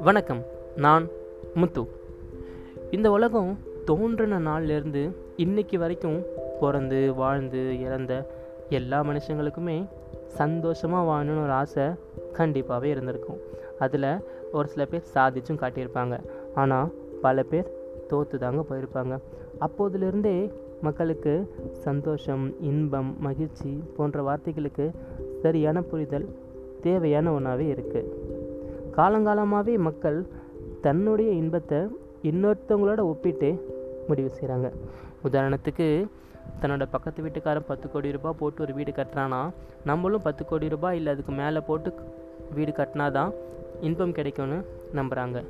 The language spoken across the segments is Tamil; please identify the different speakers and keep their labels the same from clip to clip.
Speaker 1: வணக்கம் நான் முத்து. இந்த உலகம் தோன்றின நாள்லேருந்து இன்னைக்கு வரைக்கும் பிறந்து வாழ்ந்து இறந்த எல்லா மனுஷங்களுக்குமே சந்தோஷமாக வாழணும்னு ஒரு ஆசை கண்டிப்பாகவே இருந்திருக்கும். அதில் ஒரு சில பேர் சாதிச்சும் காட்டியிருப்பாங்க. ஆனால் பல பேர் தோற்று தாங்க போயிருப்பாங்க. அப்போதிலிருந்தே மக்களுக்கு சந்தோஷம் இன்பம் மகிழ்ச்சி போன்ற வார்த்தைகளுக்கு சரியான புரிதல் தேவையான ஒன்றாவே இருக்குது காலங்காலமாகவே மக்கள் தன்னுடைய இன்பத்தை இன்னொருத்தவங்களோட ஒப்பிட்டு முடிவு செய்கிறாங்க உதாரணத்துக்கு தன்னோட பக்கத்து வீட்டுக்காரன் பத்து கோடி ரூபாய் போட்டு ஒரு வீடு கட்டுறான்னா நம்மளும் பத்து கோடி ரூபாய் இல்லை அதுக்கு மேலே போட்டு வீடு கட்டினா தான் இன்பம் கிடைக்கும்னு நம்புகிறாங்க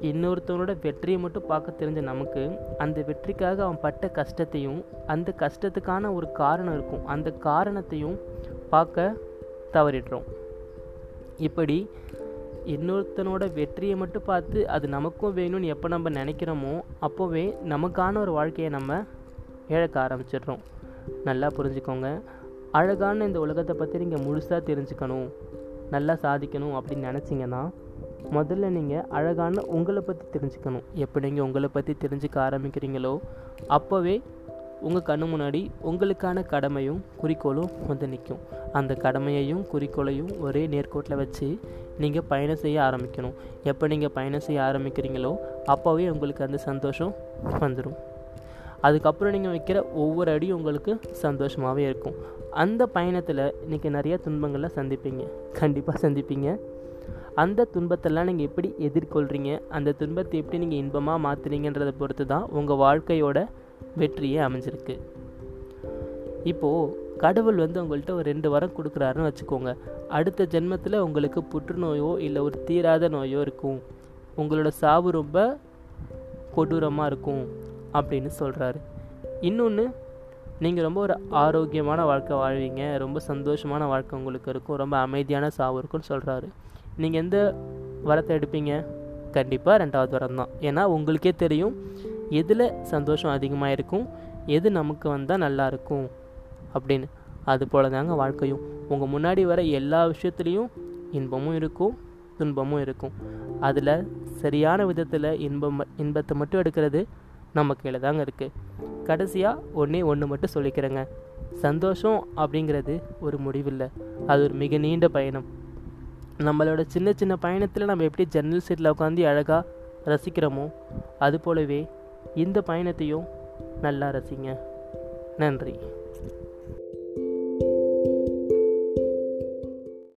Speaker 1: இன்னொருத்தவனோட வெற்றியை மட்டும் பார்க்க தெரிஞ்ச நமக்கு அந்த வெற்றிக்காக அவன் பட்ட கஷ்டத்தையும் அந்த கஷ்டத்துக்கான ஒரு காரணம் இருக்கும். அந்த காரணத்தையும் பார்க்க தவறிடுறோம். இப்படி இன்னொருத்தனோட வெற்றியை மட்டும் பார்த்து அது நமக்கும் வேணும்னு எப்போ நம்ம நினைக்கிறோமோ அப்போவே நமக்கான ஒரு வாழ்க்கையை நம்ம இழக்க ஆரம்பிச்சிடுறோம். நல்லா புரிஞ்சுக்கோங்க. அழகான இந்த உலகத்தை பற்றி நீங்கள் முழுசாக தெரிஞ்சுக்கணும். நல்லா சாதிக்கணும் அப்படின்னு நினச்சிங்கன்னா முதல்ல நீங்கள் அழகான உங்களை பற்றி தெரிஞ்சுக்கணும். எப்படிங்க நீங்கள் உங்களை பற்றி தெரிஞ்சுக்க ஆரம்பிக்கிறீங்களோ அப்போவே உங்கள் கண்ணு முன்னாடி உங்களுக்கான கடமையும் குறிக்கோளும் வந்து நிற்கும் அந்த கடமையையும் குறிக்கோளையும் ஒரே நேர்கோட்டில் வச்சு நீங்கள் பயணம் செய்ய ஆரம்பிக்கணும். எப்போ நீங்கள் பயணம் செய்ய ஆரம்பிக்கிறீங்களோ அப்போவே உங்களுக்கு அந்த சந்தோஷம் வந்துடும் அதுக்கப்புறம் நீங்கள் வைக்கிற ஒவ்வொரு அடியும் உங்களுக்கு சந்தோஷமாகவே இருக்கும். அந்த பயணத்தில் இன்றைக்கி நிறையா துன்பங்களை சந்திப்பீங்க. கண்டிப்பாக சந்திப்பீங்க. அந்த துன்பத்தெல்லாம் நீங்கள் எப்படி எதிர்கொள்கிறீங்க அந்த துன்பத்தை எப்படி நீங்கள் இன்பமாக மாற்றுறீங்கன்றதை பொறுத்து தான் உங்கள் வாழ்க்கையோட வெற்றியே அமைஞ்சிருக்கு. இப்போது கடவுள் வந்து உங்கள்கிட்ட ஒரு ரெண்டு வாரம் கொடுக்குறாருன்னு வச்சுக்கோங்க. அடுத்த ஜென்மத்தில் உங்களுக்கு புற்றுநோயோ இல்லை ஒரு தீராத நோயோ இருக்கும். உங்களோட சாவு ரொம்ப கொடூரமாக இருக்கும் அப்படின்னு சொல்கிறாரு இன்னொன்று நீங்கள் ரொம்ப ஒரு ஆரோக்கியமான வாழ்க்கை வாழ்வீங்க. ரொம்ப சந்தோஷமான வாழ்க்கை உங்களுக்கு இருக்கும். ரொம்ப அமைதியான சாவு இருக்கும்னு சொல்கிறாரு நீங்கள் எந்த வரத்தை எடுப்பீங்க? கண்டிப்பாக ரெண்டாவது வரம் தான். ஏன்னா உங்களுக்கே தெரியும் எதில் சந்தோஷம் அதிகமாக இருக்கும் எது நமக்கு வந்தால் நல்லாயிருக்கும் அப்படின்னு. அது போல தாங்க வாழ்க்கையும். உங்கள் முன்னாடி வர எல்லா விஷயத்துலேயும் இன்பமும் இருக்கும் துன்பமும் இருக்கும். அதில் சரியான விதத்தில் இன்பம் இன்பத்தை மட்டும் எடுக்கிறது நம்ம கீழே தாங்க இருக்குது கடைசியாக ஒன்றே ஒன்று மட்டும் சொல்லிக்கிறேங்க. சந்தோஷம் அப்படிங்கிறது ஒரு முடிவில்லை. அது ஒரு மிக நீண்ட பயணம். நம்மளோட சின்ன சின்ன பயணத்தில் நம்ம எப்படி ஜன்னல் சீட்டில் உட்காந்து அழகாக ரசிக்கிறோமோ அது போலவே இந்த பயணத்தையும் நல்லா ரசிங்க. நன்றி.